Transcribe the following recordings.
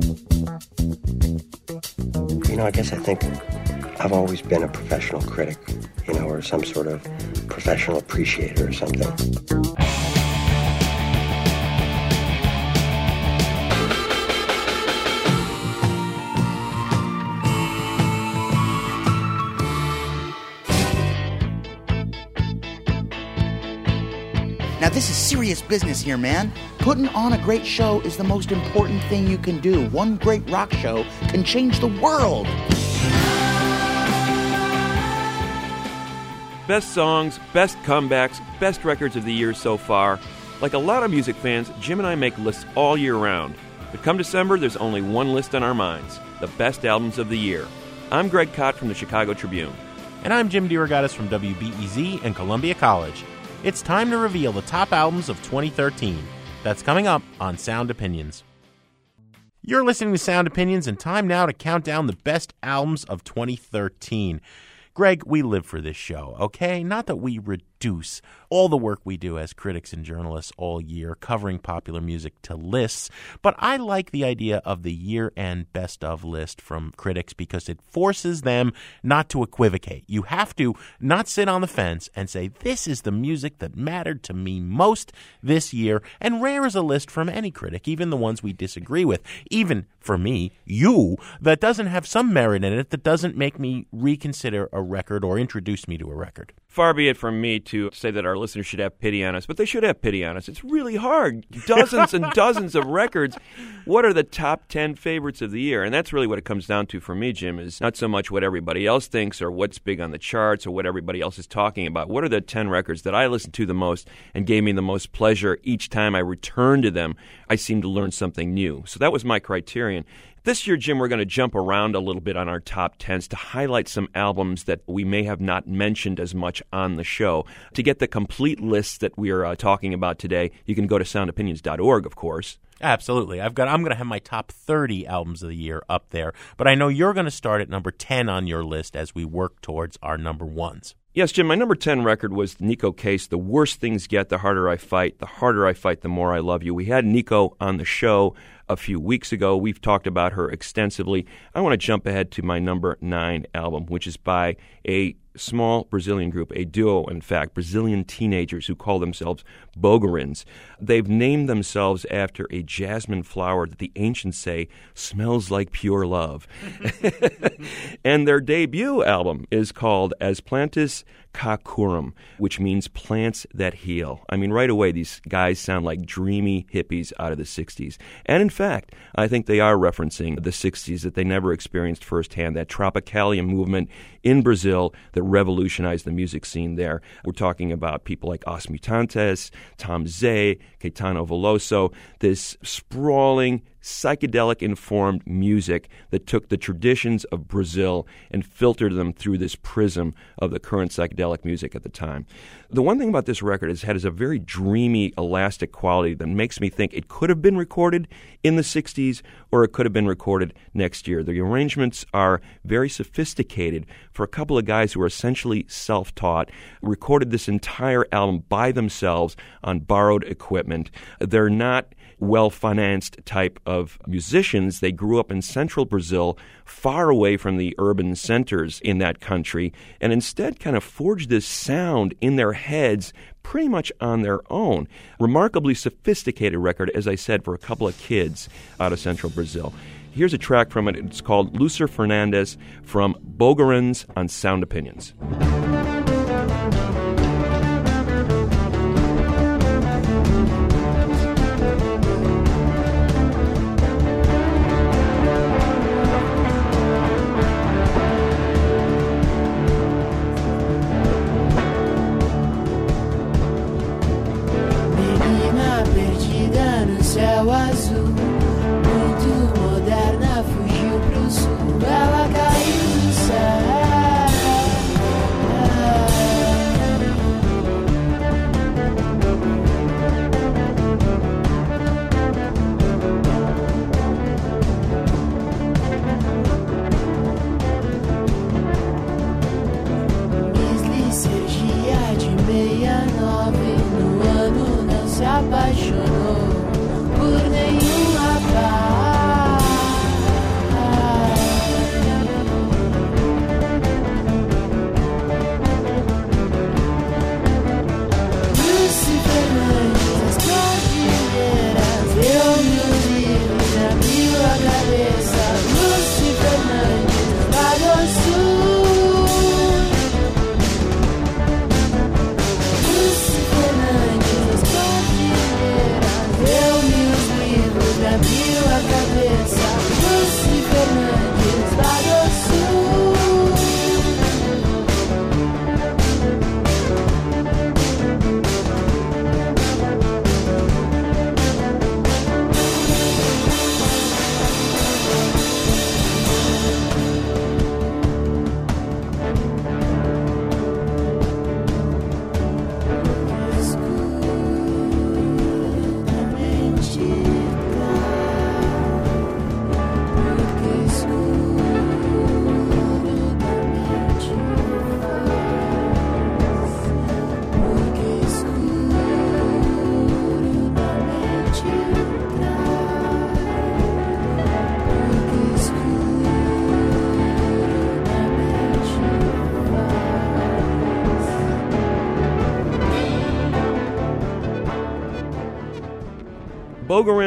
You know, I guess I think I've always been a professional critic, you know, or some sort of professional appreciator or something. This is serious business here, man. Putting on a great show is the most important thing you can do. One great rock show can change the world. Best songs, best comebacks, best records of the year so far. Like a lot of music fans, Jim and I make lists all year round. But come December, there's only one list on our minds the best albums of the year. I'm Greg Kot from the Chicago Tribune. And I'm Jim DeRogatis from WBEZ and Columbia College. It's time to reveal the top albums of 2013. That's coming up on Sound Opinions. You're listening to Sound Opinions, and time now to count down the best albums of 2013. Greg, we live for this show, okay? Not that we reduce all the work we do as critics and journalists all year covering popular music to lists, but I like the idea of the year end best of list from critics because it forces them not to equivocate. You have to not sit on the fence and say, this is the music that mattered to me most this year, and rare is a list from any critic, even the ones we disagree with. Even for me, you, that doesn't have some merit in it that doesn't make me reconsider a record or introduce me to a record. Far be it from me to say that our listeners should have pity on us, but they should have pity on us. It's really hard. Dozens and dozens of records. What are the top 10 favorites of the year? And that's really what it comes down to for me, Jim, is not so much what everybody else thinks or what's big on the charts or what everybody else is talking about. What are the 10 records that I listened to the most and gave me the most pleasure each time I returned to them? I seemed to learn something new. So that was my criterion. This year, Jim, we're going to jump around a little bit on our top 10s to highlight some albums that we may have not mentioned as much on the show. To get the complete list that we are uh, talking about today, you can go to soundopinions.org, of course. Absolutely. I've got I'm going to have my top 30 albums of the year up there, but I know you're going to start at number 10 on your list as we work towards our number 1s. Yes, Jim, my number 10 record was Neko Case. The worse things get, the harder I fight. The harder I fight, the more I love you. We had Neko on the show a few weeks ago. We've talked about her extensively. I want to jump ahead to my number 9 album, which is by a small Brazilian group, a duo, in fact, Brazilian teenagers who call themselves Boogarins. They've named themselves after a jasmine flower that the ancients say smells like pure love. and their debut album is called As Plantas Que Curam, which means plants that heal. I mean, right away, these guys sound like dreamy hippies out of the 60s. And in fact, I think they are referencing the 60s that they never experienced firsthand, that Tropicalia movement in Brazil that revolutionized the music scene there. We're talking about people like Os Mutantes, Tom Zé, Caetano Veloso, this sprawling, psychedelic informed music that took the traditions of Brazil and filtered them through this prism of the current psychedelic music at the time. The one thing about this record is it has a very dreamy, elastic quality that makes me think it could have been recorded in the 60s or it could have been recorded next year. The arrangements are very sophisticated for a couple of guys who are essentially self taught, recorded this entire album by themselves on borrowed equipment. They're not well financed type of musicians. They grew up in central Brazil, far away from the urban centers in that country, and instead kind of forged this sound in their heads pretty much on their own. Remarkably sophisticated record, as I said, for a couple of kids out of central Brazil. Here's a track from it. It's called Lucifernandis from Boogarins on Sound Opinions.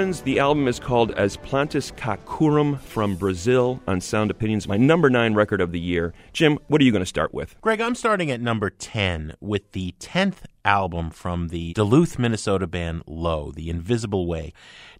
Boogarins. The album is called As Plantas Que Curam from Brazil on Sound Opinions, my number nine record of the year. Jim, what are you going to start with? Greg, I'm starting at number 10 with the 10th album from the Duluth, Minnesota band Low, The Invisible Way.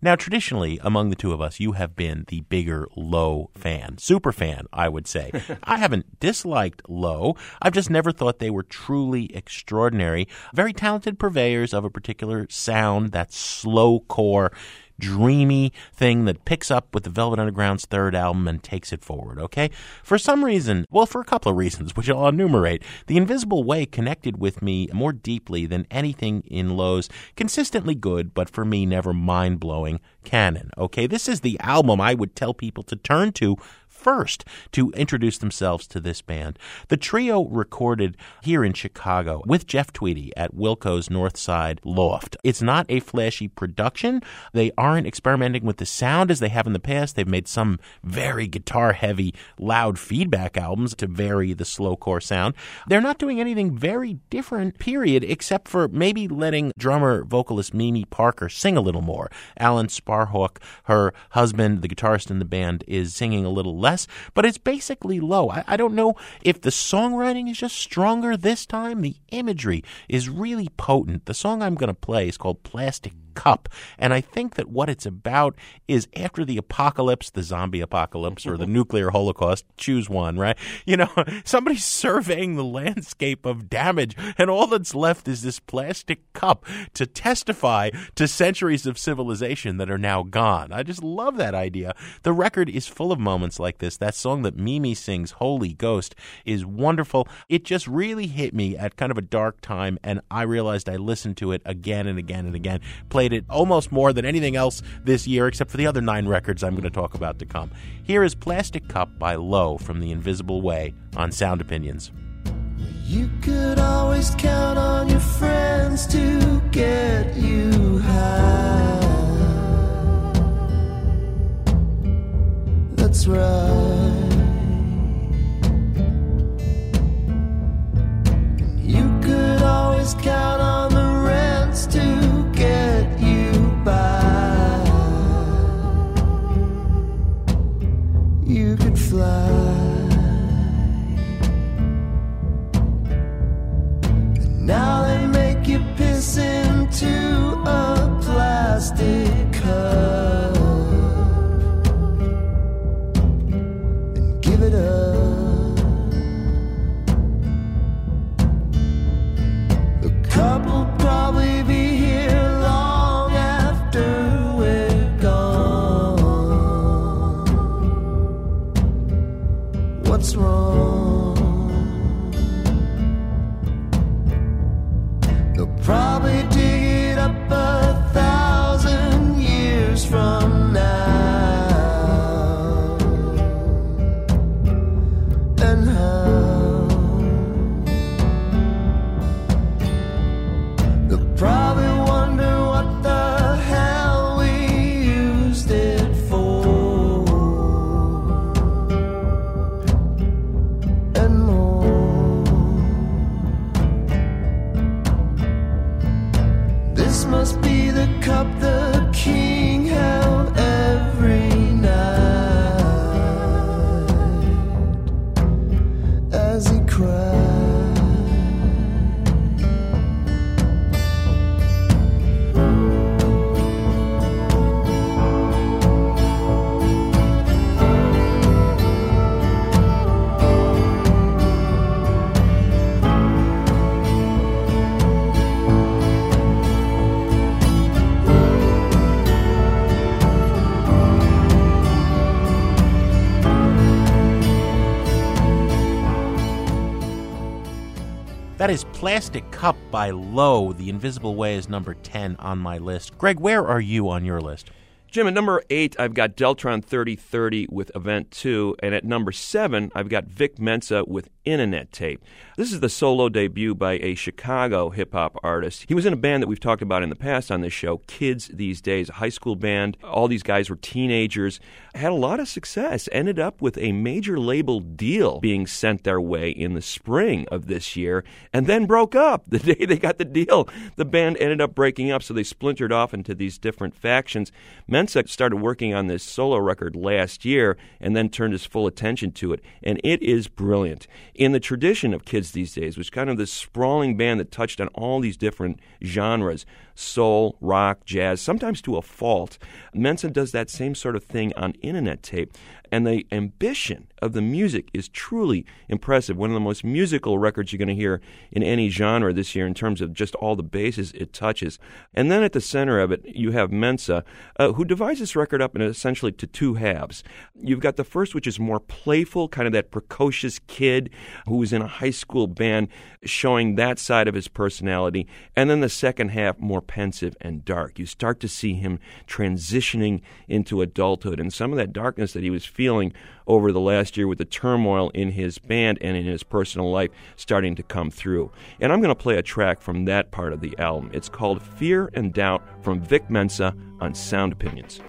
Now, traditionally, among the two of us, you have been the bigger Low fan, super fan, I would say. I haven't disliked Low. I've just never thought they were truly extraordinary, very talented purveyors of a particular sound, that slow core dreamy thing that picks up with the Velvet Underground's third album and takes it forward, okay? For some reason, well, for a couple of reasons, which I'll enumerate, The Invisible Way connected with me more deeply than anything in Low's consistently good, but for me, never mind blowing canon, okay? This is the album I would tell people to turn to first to introduce themselves to this band. The trio recorded here in Chicago with Jeff Tweedy at Wilco's Northside Loft. It's not a flashy production. They aren't experimenting with the sound as they have in the past. They've made some very guitar heavy, loud feedback albums to vary the slowcore sound. They're not doing anything very different, period, except for maybe letting drummer vocalist Mimi Parker sing a little more. Alan Sparhawk, her husband, the guitarist in the band, is singing a little less, but it's basically low. I, I don't know if the songwriting is just stronger this time. The imagery is really potent. The song I'm going to play is called Plastic Cup. And I think that what it's about is after the apocalypse, the zombie apocalypse or the mm-hmm. nuclear holocaust, choose one, right? You know, somebody's surveying the landscape of damage, and all that's left is this plastic cup to testify to centuries of civilization that are now gone. I just love that idea. The record is full of moments like this. That song that Mimi sings, Holy Ghost, is wonderful. It just really hit me at kind of a dark time, and I realized I listened to it again and again and again. Played it almost more than anything else this year, except for the other nine records I'm going to talk about to come. Here is Plastic Cup by Low from The Invisible Way on Sound Opinions. You could always count on your friends to get you high. That's right. You could always count on the rents to get you could fly. And now they make you piss into Plastic Cup by Low. The Invisible Way is number 10 on my list. Greg, where are you on your list? Jim, at number eight, I've got Deltron 3030 with Event 2. And at number seven, I've got Vic Mensa with Internet Tape. This is the solo debut by a Chicago hip hop artist. He was in a band that we've talked about in the past on this show, Kids These Days, a high school band. All these guys were teenagers, had a lot of success, ended up with a major label deal being sent their way in the spring of this year, and then broke up. The day they got the deal, the band ended up breaking up, so they splintered off into these different factions. Mensa started working on this solo record last year and then turned his full attention to it, and it is brilliant. In the tradition of Kids These Days, which kind of this sprawling band that touched on all these different genres soul, rock, jazz, sometimes to a fault. Mensa does that same sort of thing on internet tape. And the ambition of the music is truly impressive. One of the most musical records you're going to hear in any genre this year in terms of just all the bases it touches. And then at the center of it, you have Mensa, uh, who divides this record up in essentially to two halves. You've got the first, which is more playful, kind of that precocious kid who was in a high school band, showing that side of his personality. And then the second half, more pensive and dark. You start to see him transitioning into adulthood, and some of that darkness that he was feeling over the last year with the turmoil in his band and in his personal life starting to come through. And I'm going to play a track from that part of the album. It's called Fear and Doubt from Vic Mensa on Sound Opinions.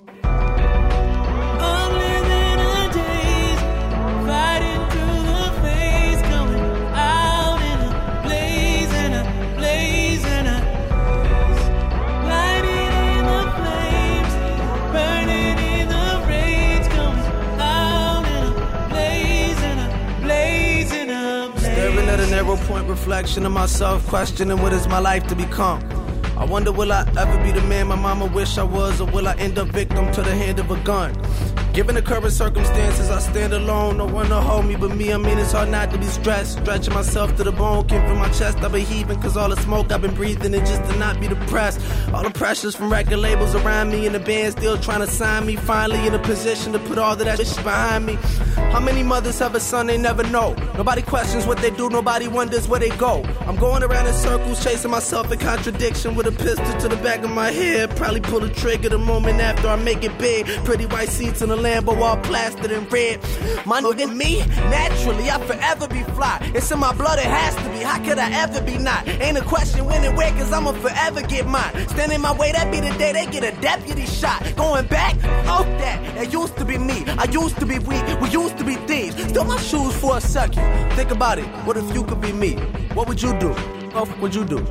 Narrow point reflection of myself, questioning what is my life to become. I wonder will I ever be the man my mama wish I was, or will I end up victim to the hand of a gun? Given the current circumstances, I stand alone. No one to hold me but me. I mean, it's hard not to be stressed. Stretching myself to the bone, came from my chest. I've been heaving, cause all the smoke I've been breathing, and just to not be depressed. All the pressures from record labels around me, and the band still trying to sign me. Finally in a position to put all of that shit behind me. How many mothers have a son they never know? Nobody questions what they do, nobody wonders where they go. I'm going around in circles, chasing myself in contradiction with a pistol to the back of my head. Probably pull the trigger the moment after I make it big. Pretty white seats in the Lambo all plastered in red. My nigga, me, naturally, I forever be fly. It's in my blood, it has to be. How could I ever be not? Ain't a question when and where, cause I'ma forever get mine. Standing my way, that be the day they get a deputy shot. Going back, oh that. It used to be me. I used to be weak. We used to be thieves. Still my shoes for a second. Think about it. What if you could be me? What would you do? What would you do?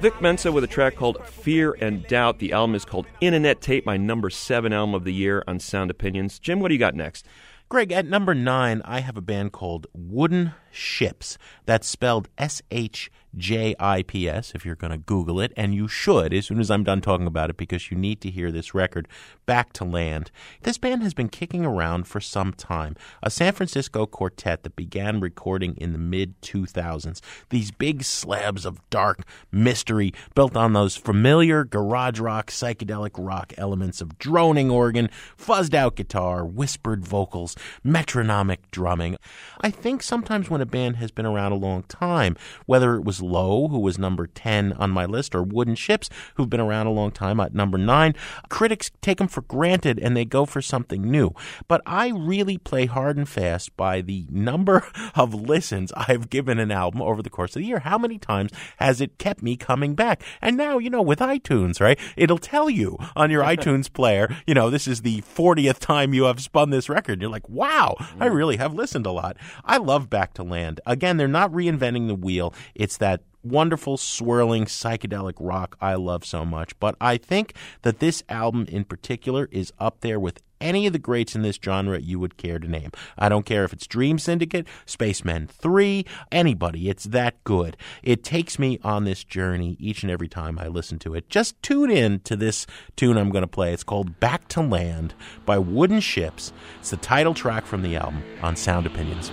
Vic Mensa with a track called Fear and Doubt. The album is called Internet Tape, my number seven album of the year on Sound Opinions. Jim, what do you got next? Greg, at number nine, I have a band called Wooden Shjips. That's spelled S H J I P S if you're going to Google it, and you should as soon as I'm done talking about it because you need to hear this record, Back to Land. This band has been kicking around for some time. A San Francisco quartet that began recording in the mid 2000s. These big slabs of dark mystery built on those familiar garage rock, psychedelic rock elements of droning organ, fuzzed out guitar, whispered vocals, metronomic drumming. I think sometimes when a band has been around a long time, whether it was Low, who was number 10 on my list, or Wooden Shjips, who've been around a long time at number 9, critics take them for granted and they go for something new. But I really play hard and fast by the number of listens I've given an album over the course of the year. How many times has it kept me coming back? And now, you know, with iTunes, right? It'll tell you on your iTunes player, you know, this is the 40th time you have spun this record. You're like, wow, I mm. really have listened a lot. I love Back to Land. Again, they're not reinventing the wheel. It's that wonderful, swirling, psychedelic rock I love so much. But I think that this album in particular is up there with any of the greats in this genre you would care to name. I don't care if it's Dream Syndicate, Spacemen 3, anybody. It's that good. It takes me on this journey each and every time I listen to it. Just tune in to this tune I'm going to play. It's called Back to Land by Wooden Shjips. It's the title track from the album on Sound Opinions.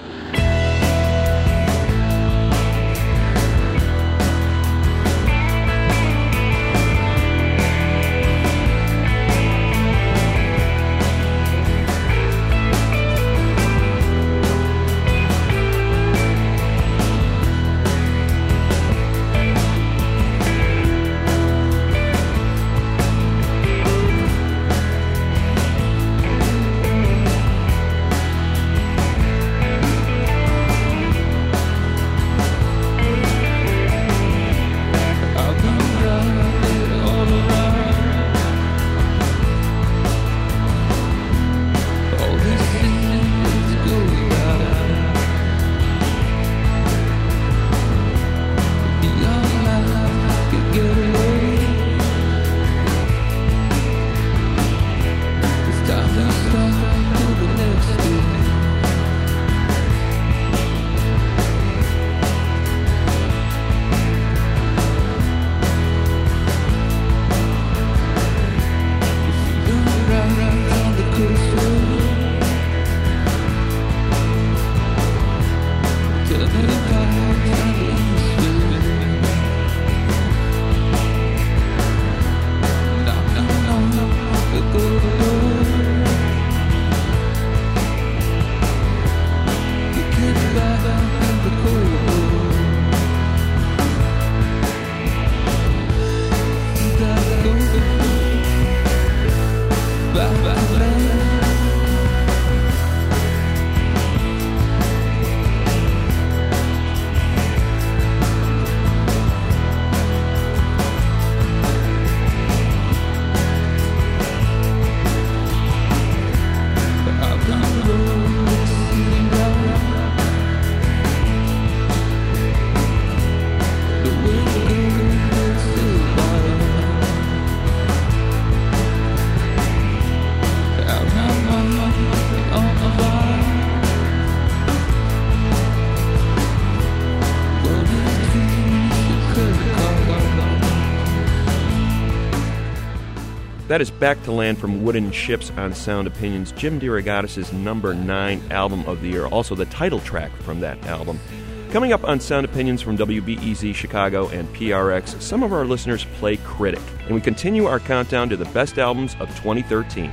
That is Back to Land from Wooden Shjips on Sound Opinions, Jim DeRogatis' number nine album of the year, also the title track from that album. Coming up on Sound Opinions from WBEZ Chicago and PRX, some of our listeners play Critic, and we continue our countdown to the best albums of 2013.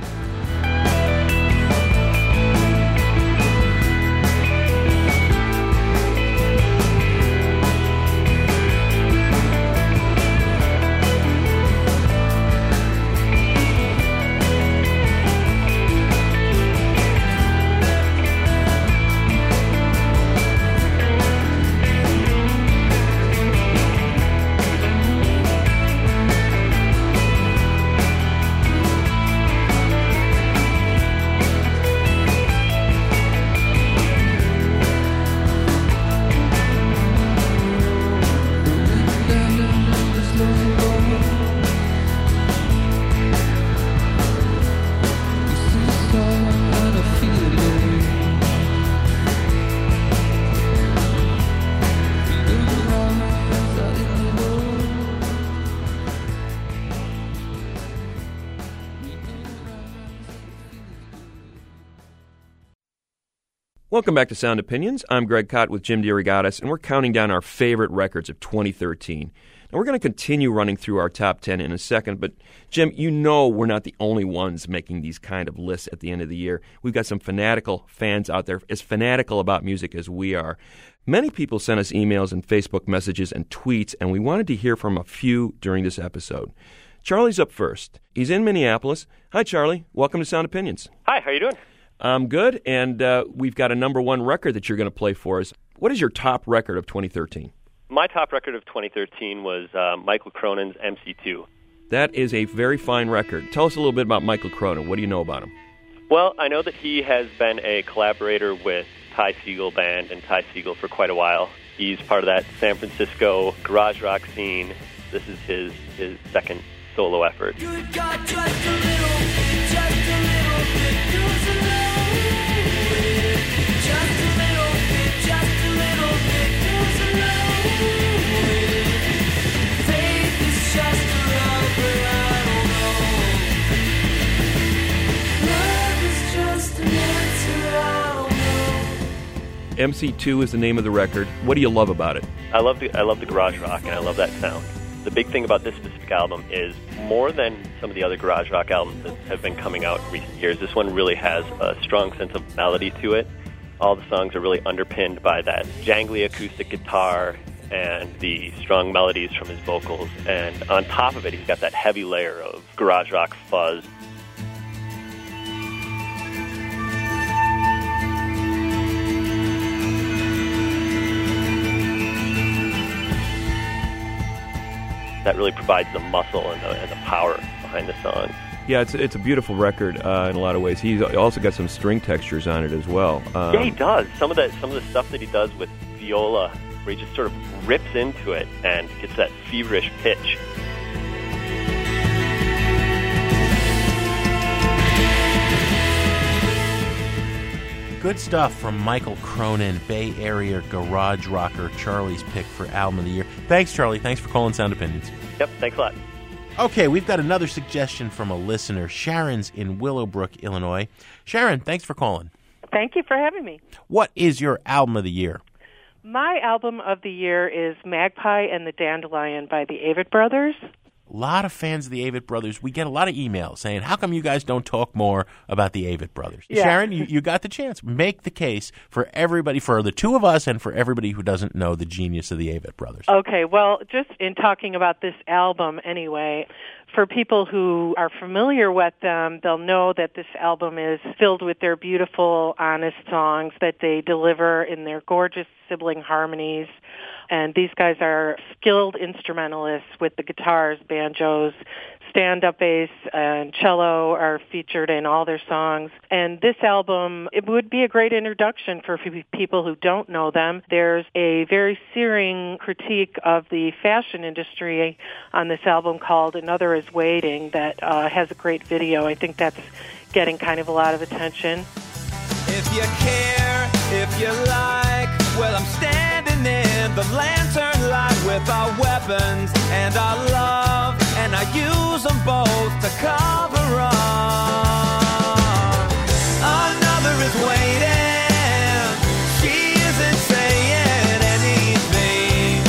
Welcome back to Sound Opinions. I'm Greg Kot with Jim DeRogatis, and we're counting down our favorite records of 2013. Now, we're going to continue running through our top 10 in a second, but Jim, you know we're not the only ones making these kind of lists at the end of the year. We've got some fanatical fans out there, as fanatical about music as we are. Many people sent us emails and Facebook messages and tweets, and we wanted to hear from a few during this episode. Charlie's up first. He's in Minneapolis. Hi, Charlie. Welcome to Sound Opinions. Hi, how are you doing? I'm good, and uh, we've got a number one record that you're going to play for us. What is your top record of 2013? My top record of 2013 was uh, Mikal Cronin's MC2. That is a very fine record. Tell us a little bit about Michael Cronin. What do you know about him? Well, I know that he has been a collaborator with Ty Segall Band and Ty Segall for quite a while. He's part of that San Francisco garage rock scene. This is his, his second solo effort. MC2 is the name of the record. What do you love about it? I love the I love the garage rock and I love that sound. The big thing about this specific album is more than some of the other garage rock albums that have been coming out in recent years. This one really has a strong sense of melody to it. All the songs are really underpinned by that jangly acoustic guitar and the strong melodies from his vocals. And on top of it, he's got that heavy layer of garage rock fuzz that really provides the muscle and the, and the power behind the song. Yeah, it's it's a beautiful record uh, in a lot of ways. He's also got some string textures on it as well. Um, yeah, he does. Some of the some of the stuff that he does with viola, where he just sort of rips into it and gets that feverish pitch. Good stuff from Mikal Cronin, Bay Area garage rocker, Charlie's pick for album of the year. Thanks, Charlie. Thanks for calling Sound Opinions. Yep, thanks a lot. Okay, we've got another suggestion from a listener. Sharon's in Willowbrook, Illinois. Sharon, thanks for calling. Thank you for having me. What is your album of the year? My album of the year is Magpie and the Dandelion by the Avett Brothers. A lot of fans of the Avett Brothers. We get a lot of emails saying, "How come you guys don't talk more about the Avett Brothers?" Yeah. Sharon, you, you got the chance. Make the case for everybody, for the two of us, and for everybody who doesn't know the genius of the Avett Brothers. Okay, well, just in talking about this album anyway, for people who are familiar with them, they'll know that this album is filled with their beautiful, honest songs that they deliver in their gorgeous sibling harmonies. And these guys are skilled instrumentalists with the guitars, banjos, stand-up bass, and cello are featured in all their songs. And this album, it would be a great introduction for people who don't know them. There's a very searing critique of the fashion industry on this album called Another is Waiting that uh, has a great video. I think that's getting kind of a lot of attention. If you care, if you like, well, I'm standing in the lantern light with our weapons and our love, and I use them both to cover up. Another is waiting, she isn't saying anything.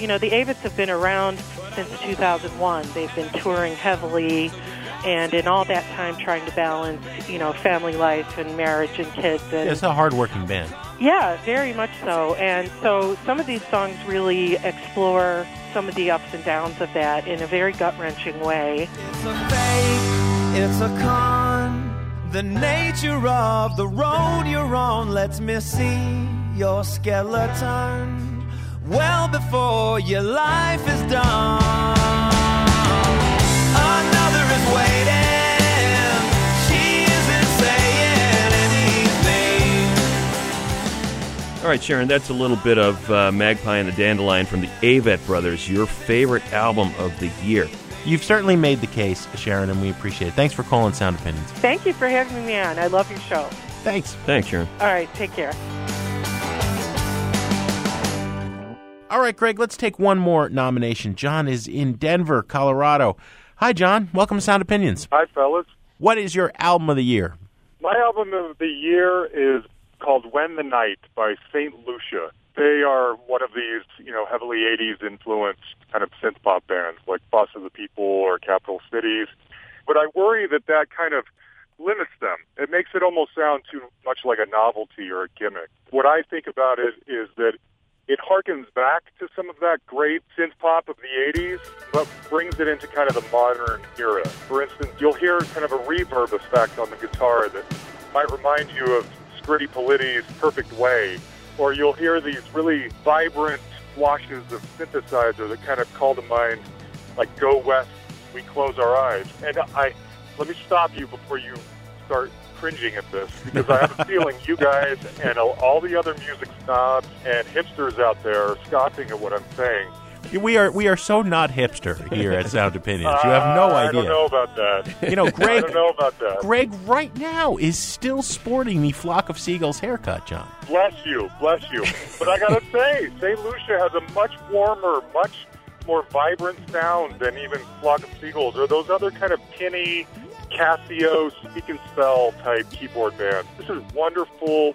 You know, the Avetts have been around since 2001. They've been touring heavily and in all that time trying to balance, you know, family life and marriage and kids and Yeah, it's a hardworking band. yeah, very much so. And so some of these songs really explore some of the ups and downs of that in a very gut wrenching way. It's a fake, it's a con. The nature of the road you're on lets me see your skeleton well before your life is done. All right, Sharon, that's a little bit of uh, Magpie and the Dandelion from the Avett Brothers, your favorite album of the year. You've certainly made the case, Sharon, and we appreciate it. Thanks for calling Sound Opinions. Thank you for having me on. I love your show. Thanks. Thanks, Sharon. All right, take care. All right, Greg, let's take one more nomination. John is in Denver, Colorado. Hi, John. Welcome to Sound Opinions. Hi, fellas. What is your album of the year? My album of the year is called When the Night by St. Lucia. They are one of these, you know, heavily 80s influenced kind of synth pop bands like Foster the People or Capital Cities. But I worry that that kind of limits them. It makes it almost sound too much like a novelty or a gimmick. What I think about it is that it harkens back to some of that great synth pop of the 80s, but brings it into kind of the modern era. For instance, you'll hear kind of a reverb effect on the guitar that might remind you of Scritti Politti's Perfect Way, or you'll hear these really vibrant flashes of synthesizer that kind of call to mind, like Go West, We Close Our Eyes. And I, let me stop you before you start cringing at this, because I have a feeling you guys and all the other music snobs and hipsters out there are scoffing at what I'm saying. We are we are so not hipster here at Sound Opinions. You have no Uh, I idea. don't know about that. You know, Greg. I don't know about that. Greg right now is still sporting the flock of seagulls haircut, John. Bless you, bless you. But I gotta say, St. Lucia has a much warmer, much more vibrant sound than even Flock of Seagulls or those other kind of tinny Casio speak and spell type keyboard band. This is wonderful,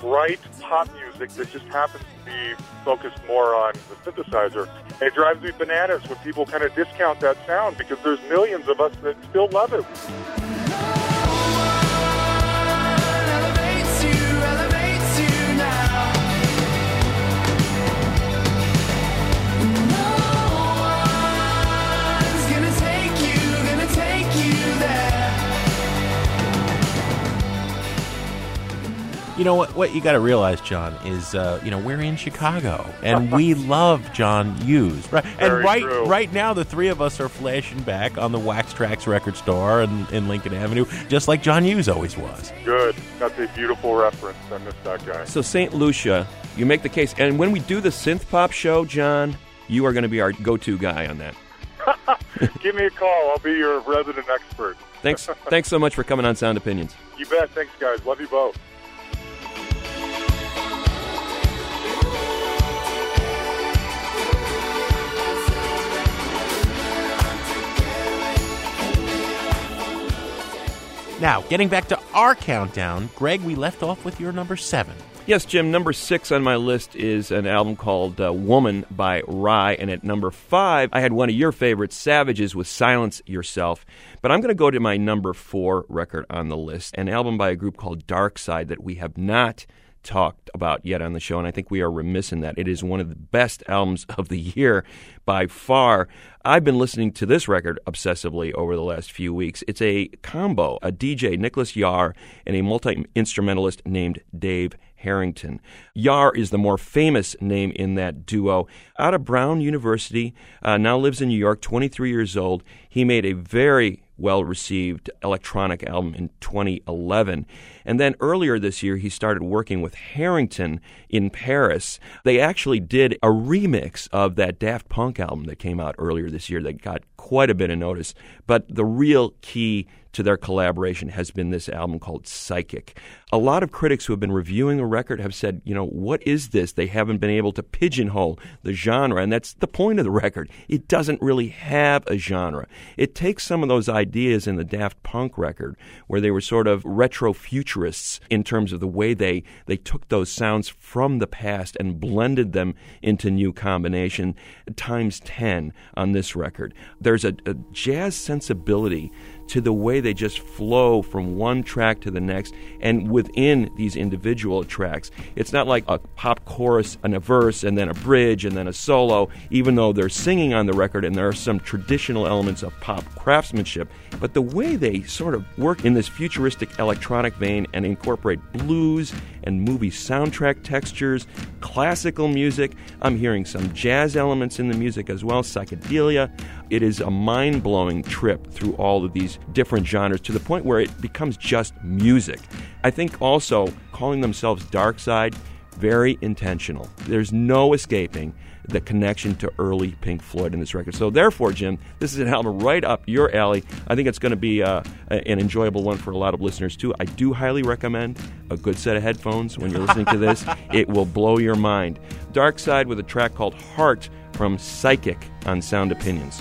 bright pop music that just happens to be focused more on the synthesizer. And it drives me bananas when people kind of discount that sound because there's millions of us that still love it. You know what? What you got to realize, John, is uh, you know we're in Chicago and we love John Hughes, right? and right true. right now, the three of us are flashing back on the Wax Trax record store in, in Lincoln Avenue, just like John Hughes always was. Good. That's a beautiful reference. I miss that guy. So, St. Lucia, you make the case. And when we do the synth pop show, John, you are going to be our go to guy on that. Give me a call. I'll be your resident expert. Thanks, thanks so much for coming on Sound Opinions. You bet. Thanks, guys. Love you both. Now, getting back to our countdown, Greg, we left off with your number seven. Yes, Jim, number six on my list is an album called uh, Woman by Rhye. And at number five, I had one of your favorites, Savages, with Silence Yourself. But I'm going to go to my number four record on the list, an album by a group called Dark Side that we have not talked about yet on the show, and I think we are remiss in that. It is one of the best albums of the year by far. I've been listening to this record obsessively over the last few weeks. It's a combo, a DJ, Nicolas Jaar, and a multi instrumentalist named Dave Harrington. Jaar is the more famous name in that duo. Out of Brown University, uh, now lives in New York, 23 years old. He made a very well received electronic album in 2011. And then earlier this year, he started working with Harrington in Paris. They actually did a remix of that Daft Punk album that came out earlier this year that got quite a bit of notice. But the real key to their collaboration has been this album called Psychic. A lot of critics who have been reviewing the record have said, you know, what is this? They haven't been able to pigeonhole the genre, and that's the point of the record. It doesn't really have a genre. It takes some of those ideas in the Daft Punk record, where they were sort of retro futurists in terms of the way they, they took those sounds from the past and blended them into new combination, times 10 on this record. There's a, a jazz sensibility to the way they just flow from one track to the next and within these individual tracks. It's not like a pop chorus and a verse and then a bridge and then a solo, even though they're singing on the record and there are some traditional elements of pop craftsmanship. But the way they sort of work in this futuristic electronic vein and incorporate blues and movie soundtrack textures, classical music, I'm hearing some jazz elements in the music as well, psychedelia. It is a mind blowing trip through all of these different genres to the point where it becomes just music. I think also calling themselves Dark Side, very intentional. There's no escaping the connection to early Pink Floyd in this record. So, therefore, Jim, this is an album right up your alley. I think it's going to be uh, an enjoyable one for a lot of listeners, too. I do highly recommend a good set of headphones when you're listening to this. It will blow your mind. Dark Side with a track called Heart from Psychic on Sound Opinions.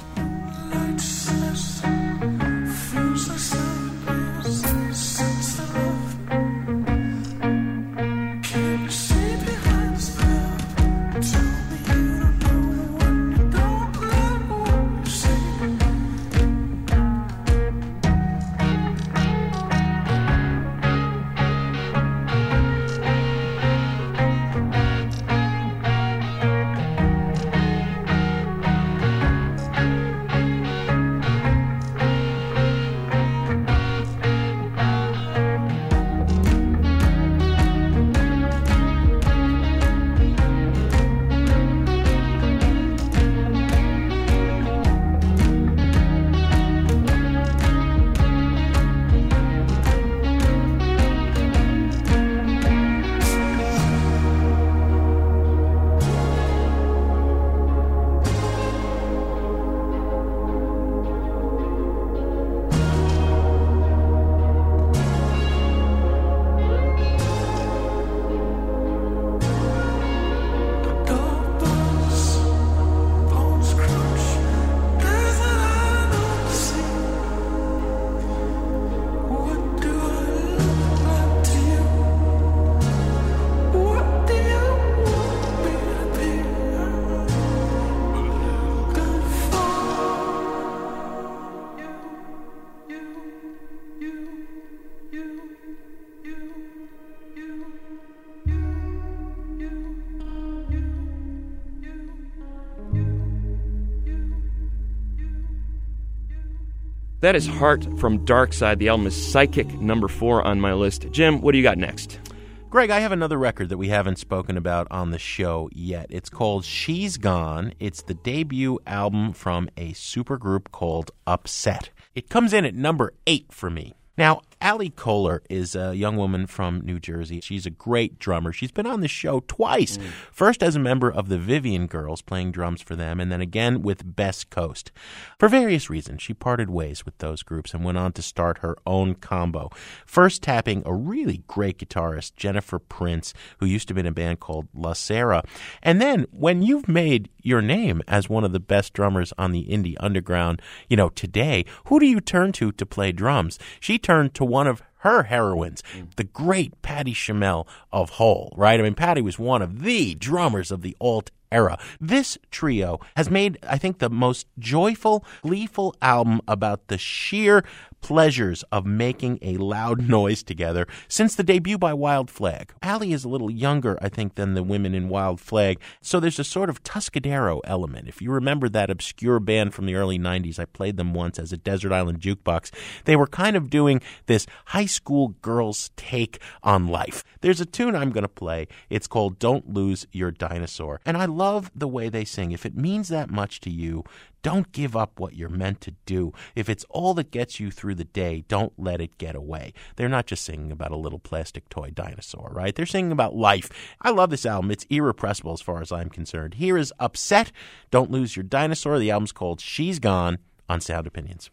That is Heart from Darkside. The album is Psychic, number four on my list. Jim, what do you got next? Greg, I have another record that we haven't spoken about on the show yet. It's called She's Gone. It's the debut album from a supergroup called Upset. It comes in at number eight for me. Now, Ali Koehler is a young woman from New Jersey. She's a great drummer. She's been on the show twice. Mm. First as a member of the Vivian Girls, playing drums for them, and then again with Best Coast. For various reasons, she parted ways with those groups and went on to start her own combo. First tapping a really great guitarist, Jennifer Prince, who used to be in a band called La Sera. And then when you've made your name as one of the best drummers on the indie underground, you know, today, who do you turn to to play drums? She turned to one of her heroines, mm. the great Patty Schemel of Hole, right? I mean, Patty was one of the drummers of the alt era. This trio has made, I think, the most joyful, gleeful album about the sheer pleasures of making a loud noise together since the debut by Wild Flag. Allie is a little younger, I think, than the women in Wild Flag, so there's a sort of Tuscadero element. If you remember that obscure band from the early 90s, I played them once as a Desert Island jukebox. They were kind of doing this high school girls' take on life. There's a tune I'm going to play. It's called Don't Lose Your Dinosaur. And I love the way they sing. If it means that much to you, don't give up what you're meant to do. If it's all that gets you through the day, don't let it get away. They're not just singing about a little plastic toy dinosaur, right? They're singing about life. I love this album. It's irrepressible as far as I'm concerned. Here is Upset. Don't lose your dinosaur. The album's called She's Gone on Sound Opinions.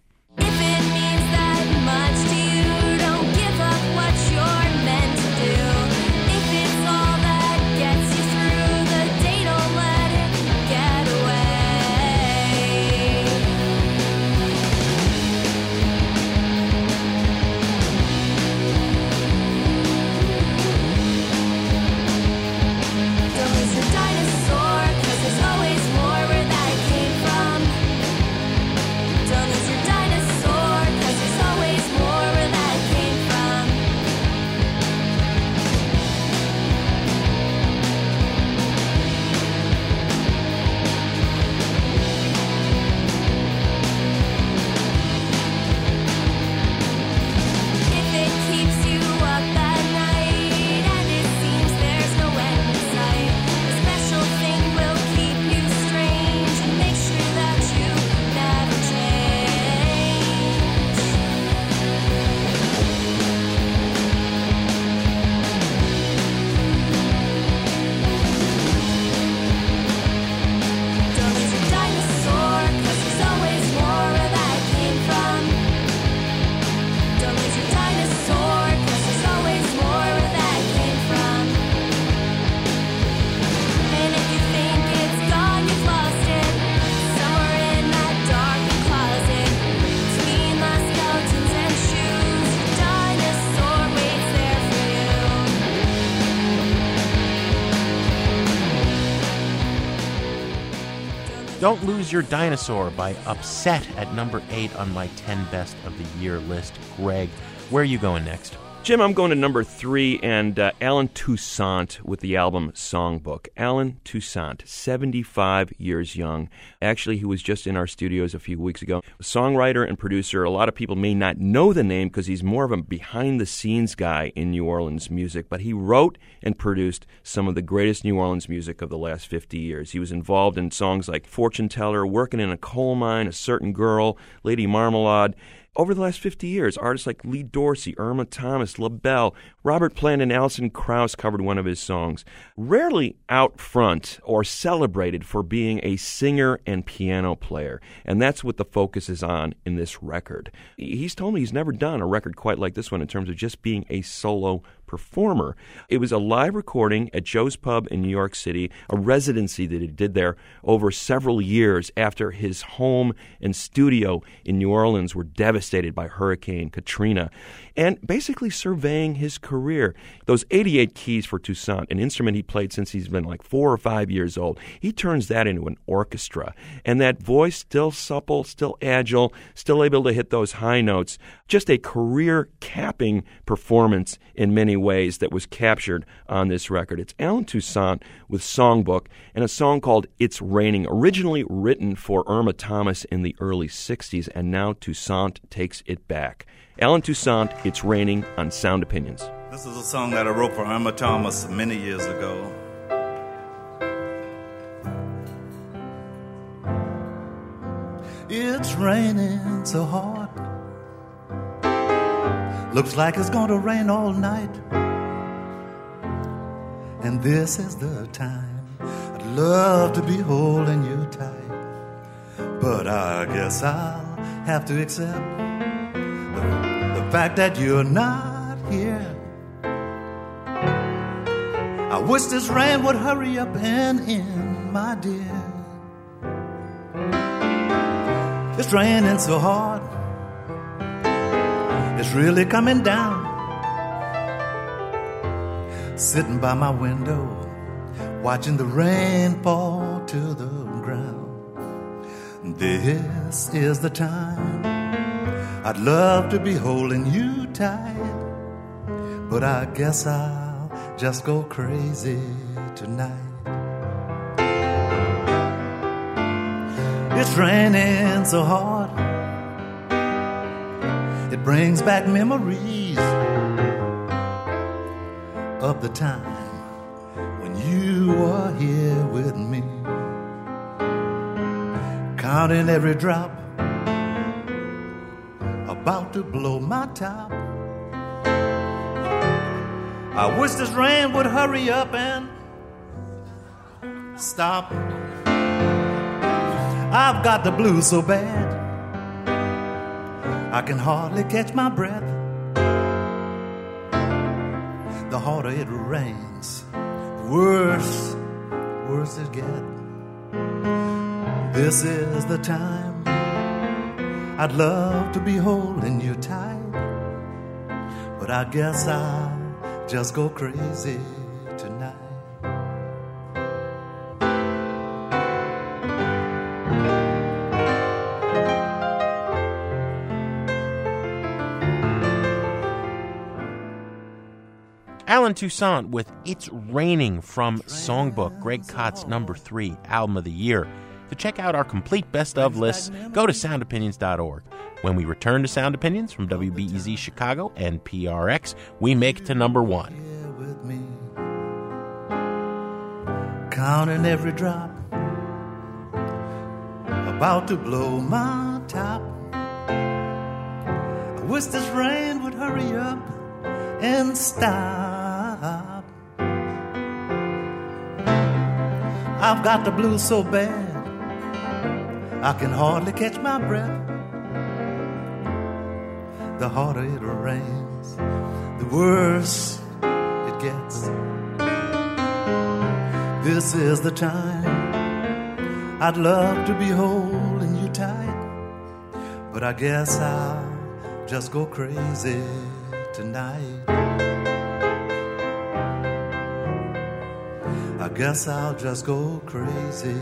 Don't Lose Your Dinosaur by Upset at number 8 on my 10 best of the year list. Greg, where are you going next? Jim, I'm going to number three, and uh, Allen Toussaint with the album Songbook. Allen Toussaint, 75 years young. Actually, he was just in our studios a few weeks ago. Songwriter and producer. A lot of people may not know the name because he's more of a behind the scenes guy in New Orleans music, but he wrote and produced some of the greatest New Orleans music of the last 50 years. He was involved in songs like Fortune Teller, Working in a Coal Mine, A Certain Girl, Lady Marmalade. Over the last 50 years, artists like Lee Dorsey, Irma Thomas, LaBelle, Robert Plant, and Alison Krauss covered one of his songs. Rarely out front or celebrated for being a singer and piano player, and that's what the focus is on in this record. He's told me he's never done a record quite like this one in terms of just being a solo performer. It was a live recording at Joe's Pub in New York City, a residency that he did there over several years after his home and studio in New Orleans were devastated by Hurricane Katrina, and basically surveying his career. Those 88 keys for Toussaint, an instrument he played since he's been like four or five years old, he turns that into an orchestra. And that voice, still supple, still agile, still able to hit those high notes, just a career capping performance in many ways that was captured on this record. It's Allen Toussaint with Songbook and a song called It's Raining, originally written for Irma Thomas in the early 60s, and now Toussaint takes it back. Allen Toussaint, It's Raining on Sound Opinions. This is a song that I wrote for Irma Thomas many years ago. It's raining so hard. Looks like it's gonna rain all night. And this is the time I'd love to be holding you tight. But I guess I'll have to accept the, the fact that you're not here. I wish this rain would hurry up and end, my dear. It's raining so hard. It's really coming down. Sitting by my window, watching the rain fall to the ground. This is the time I'd love to be holding you tight, but I guess I'll just go crazy tonight. It's raining so hard. Brings back memories of the time when you were here with me. Counting every drop, about to blow my top. I wish this rain would hurry up and stop. I've got the blues so bad, I can hardly catch my breath. The harder it rains, the worse, worse it gets. This is the time I'd love to be holding you tight, but I guess I'll just go crazy Allen Toussaint with It's Raining from Songbook, Greg Kot's number three album of the year. To check out our complete best of lists, go to soundopinions.org. When we return to Sound Opinions from WBEZ Chicago and PRX, we make it to number one. Counting every drop, about to blow my top. I wish this rain would hurry up and stop. I've got the blues so bad, I can hardly catch my breath. The harder it rains, the worse it gets. This is the time I'd love to be holding you tight, but I guess I'll just go crazy tonight. Guess I'll just go crazy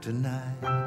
tonight.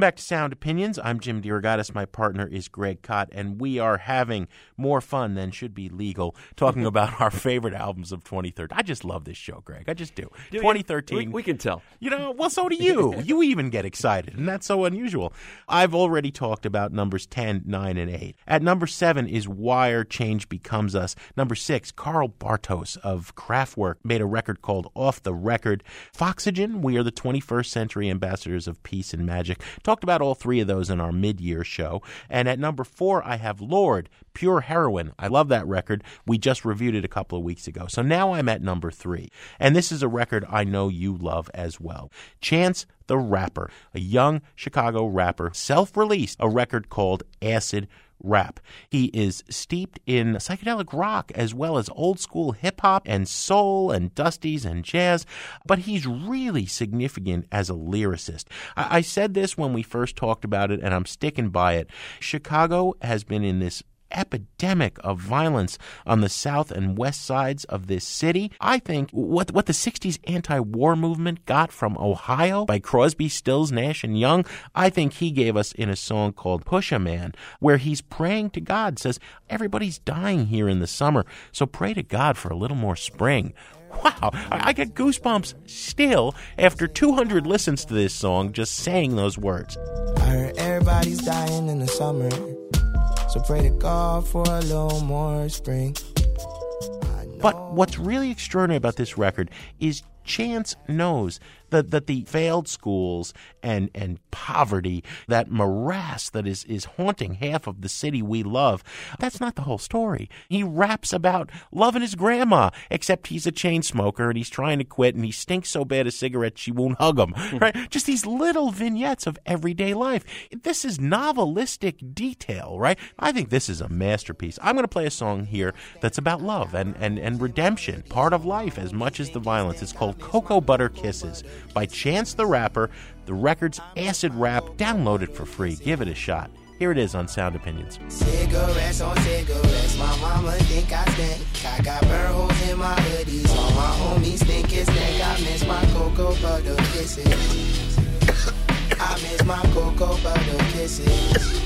Welcome back to Sound Opinions. I'm Jim DeRogatis. My partner is Greg Kot, and we are having more fun than should be legal talking about our favorite albums of 2013. I just love this show, Greg. I just do. Do 2013. We, we can tell. You know, well, so do you. you even get excited, and that's so unusual. I've already talked about numbers 10, 9, and 8. At number 7 is Wire Change Becomes Us. Number 6, Karl Bartos of Kraftwerk made a record called Off the Record. Foxygen, we are the 21st century ambassadors of peace and magic. Talked about all three of those in our mid year show. And at number 4, I have Lorde, Pure Heroin. I love that record. We just reviewed it a couple of weeks ago. So now I'm at number 3. And this is a record I know you love as well. Chance the Rapper, a young Chicago rapper, self released a record called Acid Rap. He is steeped in psychedelic rock as well as old school hip hop and soul and dusties and jazz, but he's really significant as a lyricist. I, I said this when we first talked about it, and I'm sticking by it. Chicago has been in this epidemic of violence on the south and west sides of this city. I think what what the 60s anti-war movement got from Ohio by Crosby, Stills, Nash and Young, I think he gave us in a song called Push a Man where he's praying to God says everybody's dying here in the summer, so pray to God for a little more spring. Wow, I, get goosebumps still after 200 listens to this song just saying those words. I heard everybody's dying in the summer. So pray to God for a little more spring. But what's really extraordinary about this record is Chance knows that, that the failed schools and, and poverty, that morass that is, is haunting half of the city we love, that's not the whole story. He raps about loving his grandma, except he's a chain smoker and he's trying to quit and he stinks so bad a cigarette she won't hug him. Hmm. Right? Just these little vignettes of everyday life. This is novelistic detail, right? I think this is a masterpiece. I'm going to play a song here that's about love and, and, and redemption, part of life as much as the violence. It's called Cocoa Butter Kisses by Chance the Rapper. The record's acid rap. Download it for free. Give it a shot. Here it is on Sound Opinions. Cigarettes on cigarettes, my mama think I stink. I got burn holes in my hoodies, all my homies think it's stank. I miss my cocoa butter kisses. I miss my cocoa butter kisses.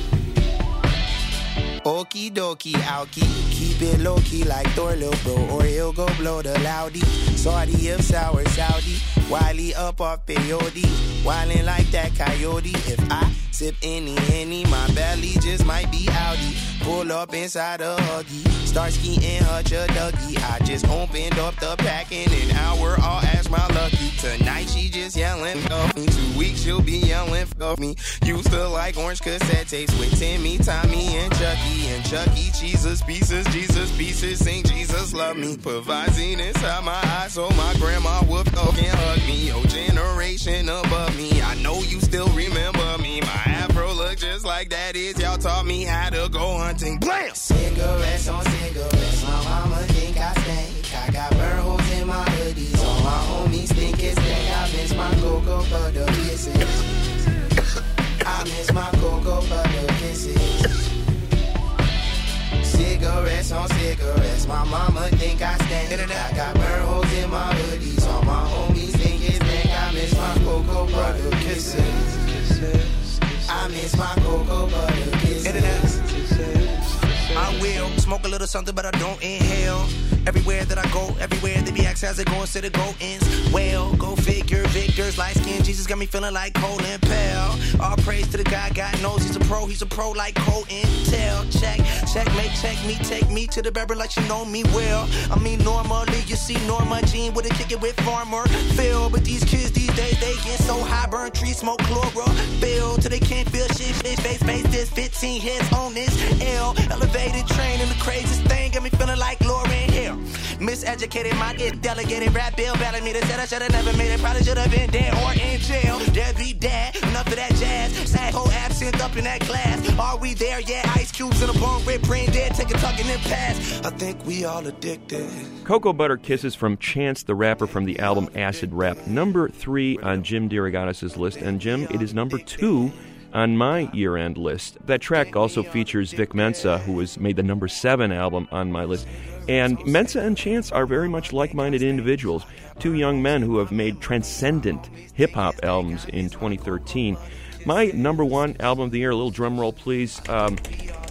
Okie dokie, alky. Keep it low key like Thor, little bro, or he'll go blow the loudy. Saudi if sour, Saudi. Wiley up off peyote. Wildin' like that coyote. If I sip any, any, my belly just might be outy. Pull up inside a huggy. Start skiing hutch a dougie. I just opened up the packing and now we're all ask my lucky. Tonight she just yelling off me. Two weeks she'll be yelling off me. Used to like orange cassette tapes with Timmy, Tommy, and Chucky. And Chucky, Jesus pieces, Jesus pieces. Sing Jesus love me. Put Visine inside my eyes so my grandma would and hug me. Your generation above me. I know you still remember look just like that is. Y'all taught me how to go hunting. Blam! Cigarettes on cigarettes. My mama think I stink. I got burn holes in my hoodies. All my homies think it's stank. I miss my cocoa butter kisses. I miss my cocoa butter kisses. Cigarettes on cigarettes. My mama think I stank. I got burn holes in my hoodies. All my homies think it's stank. I miss my cocoa butter kisses. I miss my cocoa butter kisses. I will smoke a little something, but I don't inhale. Everywhere that I go, everywhere they be asked how's it going, said it go ends. Well, go figure, Victor's light skin. Jesus got me feeling like Colin Pell. All praise to the guy, God knows he's a pro, he's a pro like Cole Intel. Check, checkmate, check me, take me to the barber like you know me well. I mean, normally you see Norma Jean with a kick it with Farmer Phil, but these kids these days they get so high, burn trees, smoke chloro chlorophyll till they can't feel shit. Face, face, face, this 15 hits on this L. Elevated train and the craziest thing got me feeling like Lauryn Hill. Miseducated, my get delegated, rap bill, belling me. They said I should've never made it, probably should've been dead or in jail. Dead be dead, enough of that jazz. Sad whole absent up in that glass. Are we there? Yeah, ice cubes in a bone, red brain dead, take a tuck and then pass. I think we all addicted. Cocoa Butter Kisses from Chance the Rapper from the album Acid Rap, number three on Jim DeRogatis' list. And Jim, it is number two on my year end list. That track also features Vic Mensa, who has made the number seven album on my list. And Mensa and Chance are very much like minded individuals, two young men who have made transcendent hip hop albums in 2013. My number one album of the year, a little drum roll, please. Um,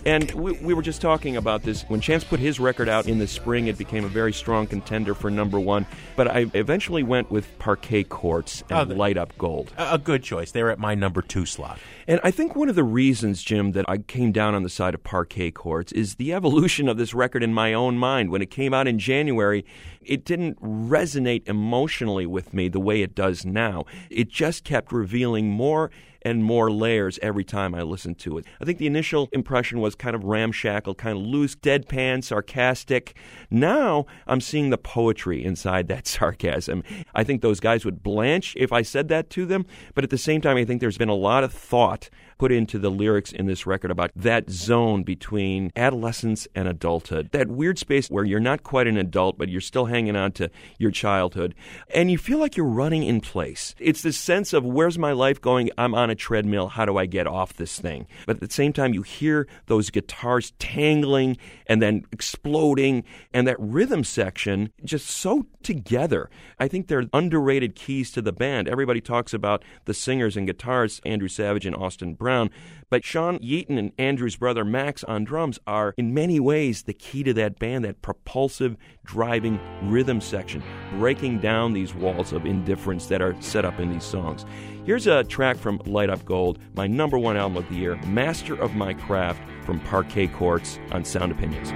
and we, we, were just talking about this. When Chance put his record out in the spring, it became a very strong contender for number one. But I eventually went with Parquet Courts and Oh, Light Up Gold. A a good choice. They're at my number two slot. And I think one of the reasons, Jim, that I came down on the side of parquet courts is the evolution of this record in my own mind. When it came out in January, it didn't resonate emotionally with me the way it does now. It just kept revealing more and more layers every time I listened to it. I think the initial impression was kind of ramshackle, kind of loose, deadpan, sarcastic. Now I'm seeing the poetry inside that sarcasm. I think those guys would blanch if I said that to them, but at the same time, I think there's been a lot of thought put into the lyrics in this record about that zone between adolescence and adulthood. That weird space where you're not quite an adult, but you're still hanging on to your childhood. And you feel like you're running in place. It's this sense of where's my life going? I'm on a treadmill. How do I get off this thing? But at the same time, you hear those guitars tangling and then exploding, and that rhythm section just so together. I think they're underrated keys to the band. Everybody talks about the singers and guitars, Andrew Savage and Austin Brown, but Sean Yeaton and Andrew's brother Max on drums are in many ways the key to that band, that propulsive, driving rhythm section, breaking down these walls of indifference that are set up in these songs. Here's a track from Light Up Gold, my number one album of the year, Master of My Craft from Parquet Courts on Sound Opinions.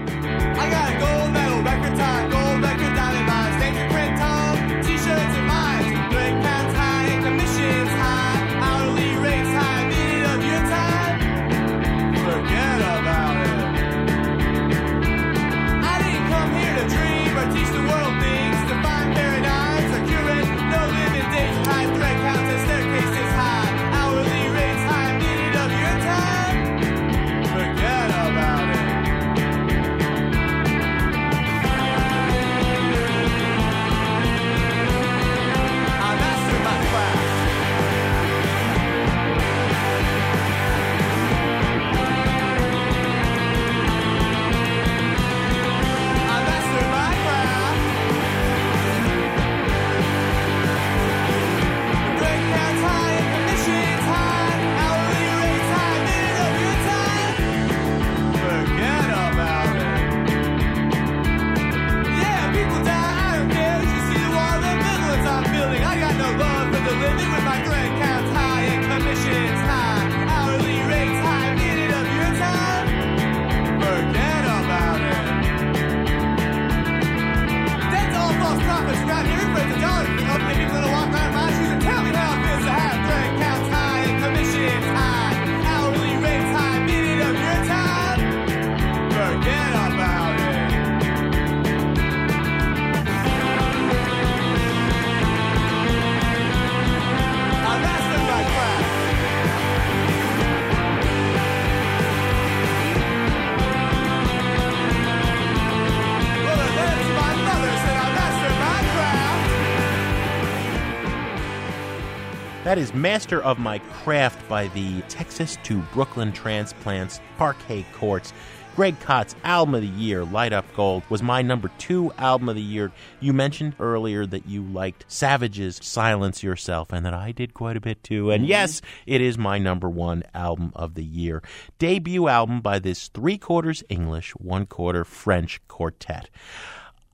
That is Master of My Craft by the Texas to Brooklyn Transplants Parquet Courts. Greg Kot's album of the year, Light Up Gold, was my number two album of the year. You mentioned earlier that you liked Savages' Silence Yourself, and that I did quite a bit too. And mm-hmm. yes, it is my number one album of the year. Debut album by this three quarters English, one quarter French quartet.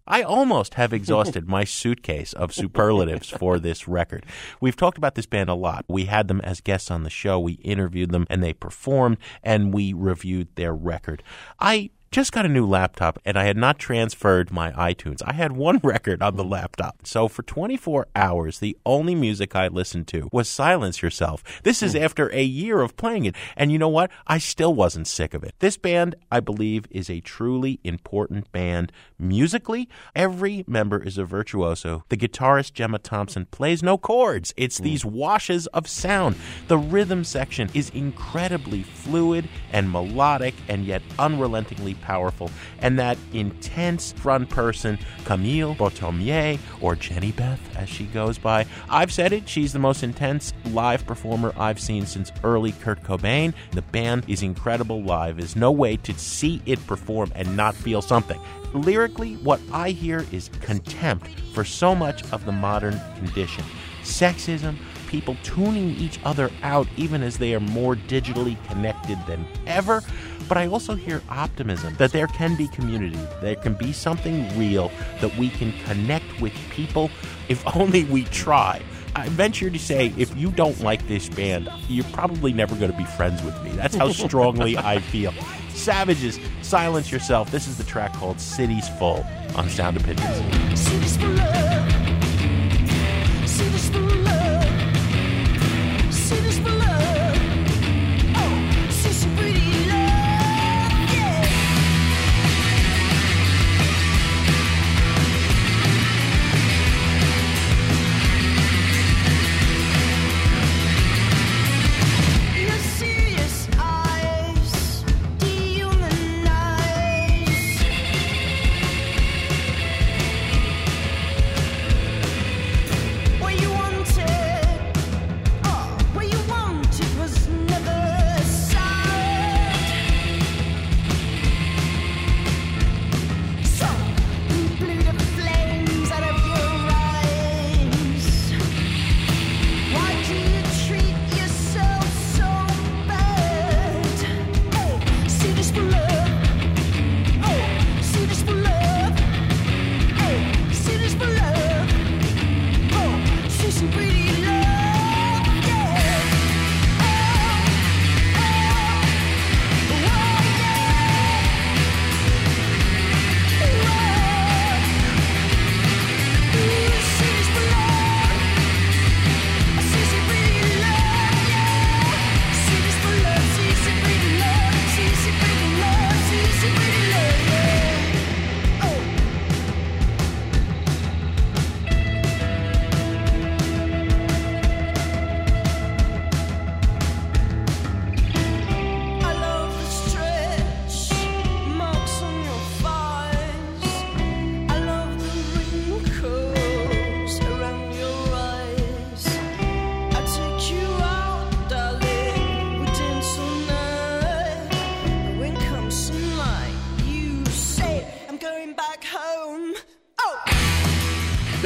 I almost have exhausted my suitcase of superlatives for this record. We've talked about this band a lot. We had them as guests on the show, we interviewed them, and they performed, and we reviewed their record. I just got a new laptop and I had not transferred my iTunes. I had one record on the laptop. So for 24 hours, the only music I listened to was Silence Yourself. This is hmm. after a year of playing it. And you know what? I still wasn't sick of it. This band, I believe, is a truly important band musically. Every member is a virtuoso. The guitarist Gemma Thompson plays no chords. It's hmm. these washes of sound. The rhythm section is incredibly fluid and melodic and yet unrelentingly powerful. And that intense front person, Camille Berthomier, or Jehnny Beth as she goes by, I've said it, she's the most intense live performer I've seen since early Kurt Cobain. The band is incredible live. There's no way to see it perform and not feel something. Lyrically, what I hear is contempt for so much of the modern condition sexism, people tuning each other out even as they are more digitally connected than ever. But I also hear optimism that there can be community, there can be something real, that we can connect with people if only we try. I venture to say, if you don't like this band, you're probably never going to be friends with me. That's how strongly I feel. Savages, silence yourself. This is the track called Cities Full on Sound Opinions.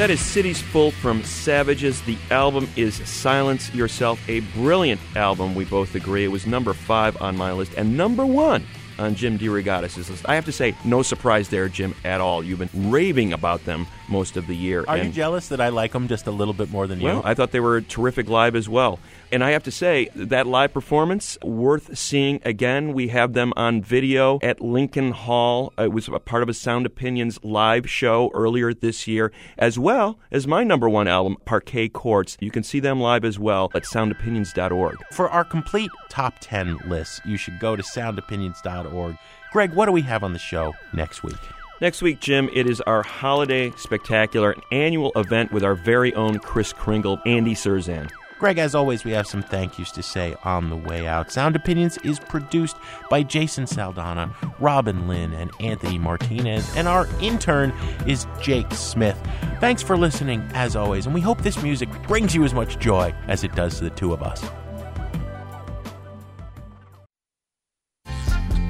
That is Cities Full from Savages. The album is Silence Yourself, a brilliant album, we both agree. It was number five on my list and number one on Jim DeRogatis' list. I have to say, no surprise there, Jim, at all. You've been raving about them most of the year. Are and you jealous that I like them just a little bit more than you? Well, I thought they were terrific live as well. And I have to say, that live performance, worth seeing again. We have them on video at Lincoln Hall. It was a part of a Sound Opinions live show earlier this year, as well as my number one album, Parquet Courts. You can see them live as well at soundopinions.org. For our complete top 10 lists, you should go to soundopinions.org. Greg, what do we have on the show next week? Next week, Jim, it is our holiday spectacular, an annual event with our very own Kris Kringle, Andy Cirzan. Greg, as always, we have some thank yous to say on the way out. Sound Opinions is produced by Jason Saldana, Robin Lynn, and Anthony Martinez, and our intern is Jake Smith. Thanks for listening, as always, and we hope this music brings you as much joy as it does to the two of us.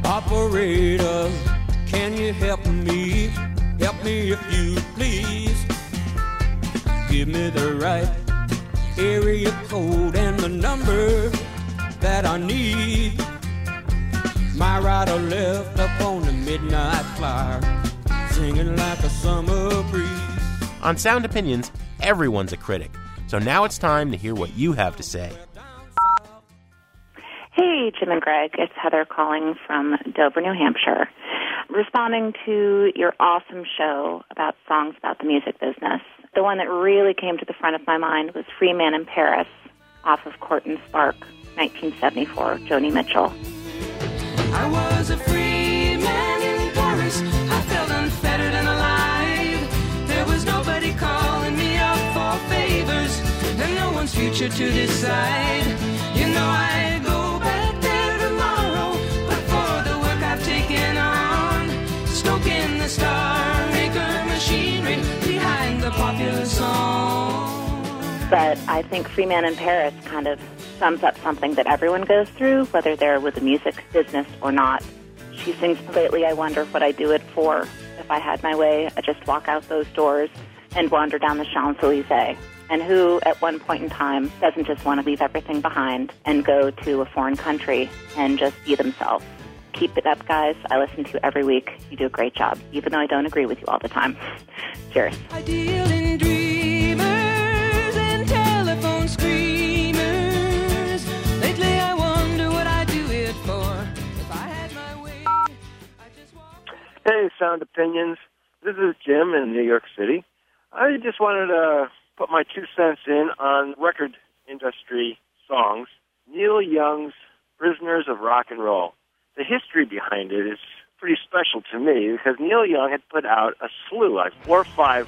Operator, can you help? Help me if you please. Give me the right area code and the number that I need. My left up on the midnight flyer, singing like a summer breeze. On Sound Opinions, everyone's a critic. So now it's time to hear what you have to say. Hey, Jim and Greg. It's Heather calling from Dover, New Hampshire. responding to your awesome show about songs about the music business. The one that really came to the front of my mind was Free Man in Paris off of Court and Spark, 1974, Joni Mitchell. I was a free man in Paris. I felt unfettered and alive. There was nobody calling me up for favors, and no one's future to decide. You know I But I think Free Man in Paris kind of sums up something that everyone goes through, whether they're with the music business or not. She sings lately, I wonder what I'd do it for. If I had my way, I'd just walk out those doors and wander down the Champs Elysees. And who, at one point in time, doesn't just want to leave everything behind and go to a foreign country and just be themselves? Keep it up, guys. I listen to you every week. You do a great job, even though I don't agree with you all the time. Cheers. I Sound Opinions. This is Jim in New York City. I just wanted to put my two cents in on record industry songs. Neil Young's Prisoners of Rock and Roll. The history behind it is pretty special to me because Neil Young had put out a slew, like four or five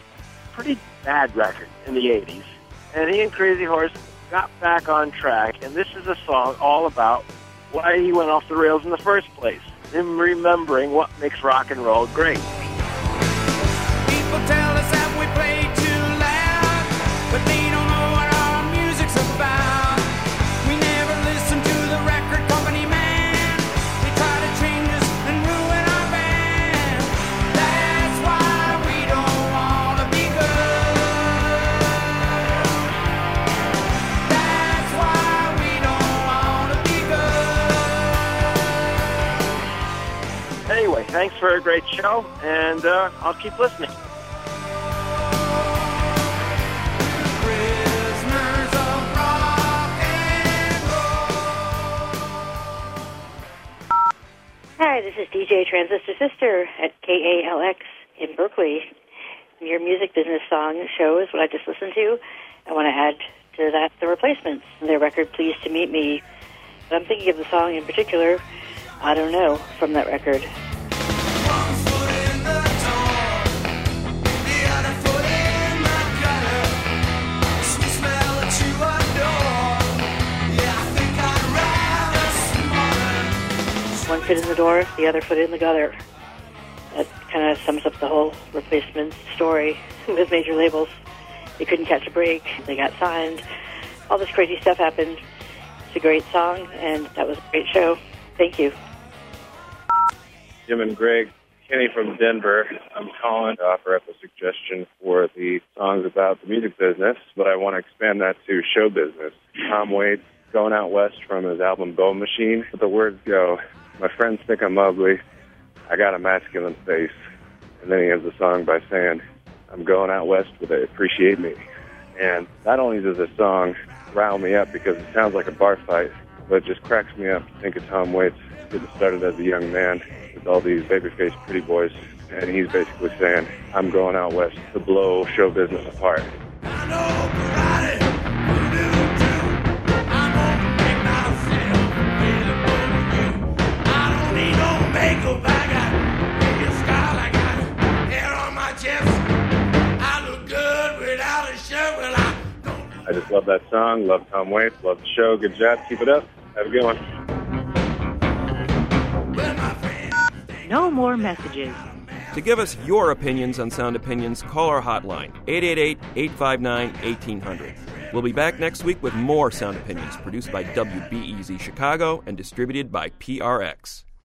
pretty bad records in the 80s. And he and Crazy Horse got back on track, and this is a song all about why he went off the rails in the first place. Him remembering what makes rock and roll great. Thanks for a great show, and uh, I'll keep listening. Hi, this is DJ Transistor Sister at KALX in Berkeley. Your music business song show is what I just listened to. I want to add to that the replacements, their record Pleased to Meet Me. But I'm thinking of the song in particular, I don't know, from that record. Foot in the door, the other foot in the gutter. That kind of sums up the whole replacement story with major labels. They couldn't catch a break. They got signed. All this crazy stuff happened. It's a great song, and that was a great show. Thank you. Jim and Greg, Kenny from Denver. I'm calling to offer up a suggestion for the songs about the music business, but I want to expand that to show business. Tom Waits going out west from his album Bone Machine. The words go, My friends think I'm ugly. I got a masculine face. And then he ends the song by saying, I'm going out west they appreciate me. And not only does this song rile me up because it sounds like a bar fight, but it just cracks me up to think of Tom Waits getting started as a young man with all these baby-faced pretty boys. And he's basically saying, I'm going out west to blow show business apart. I just love that song, love Tom Waits, love the show. Good job. Keep it up. Have a good one. No more messages. To give us your opinions on Sound Opinions, call our hotline, 888-859-1800. We'll be back next week with more Sound Opinions, produced by WBEZ Chicago and distributed by PRX.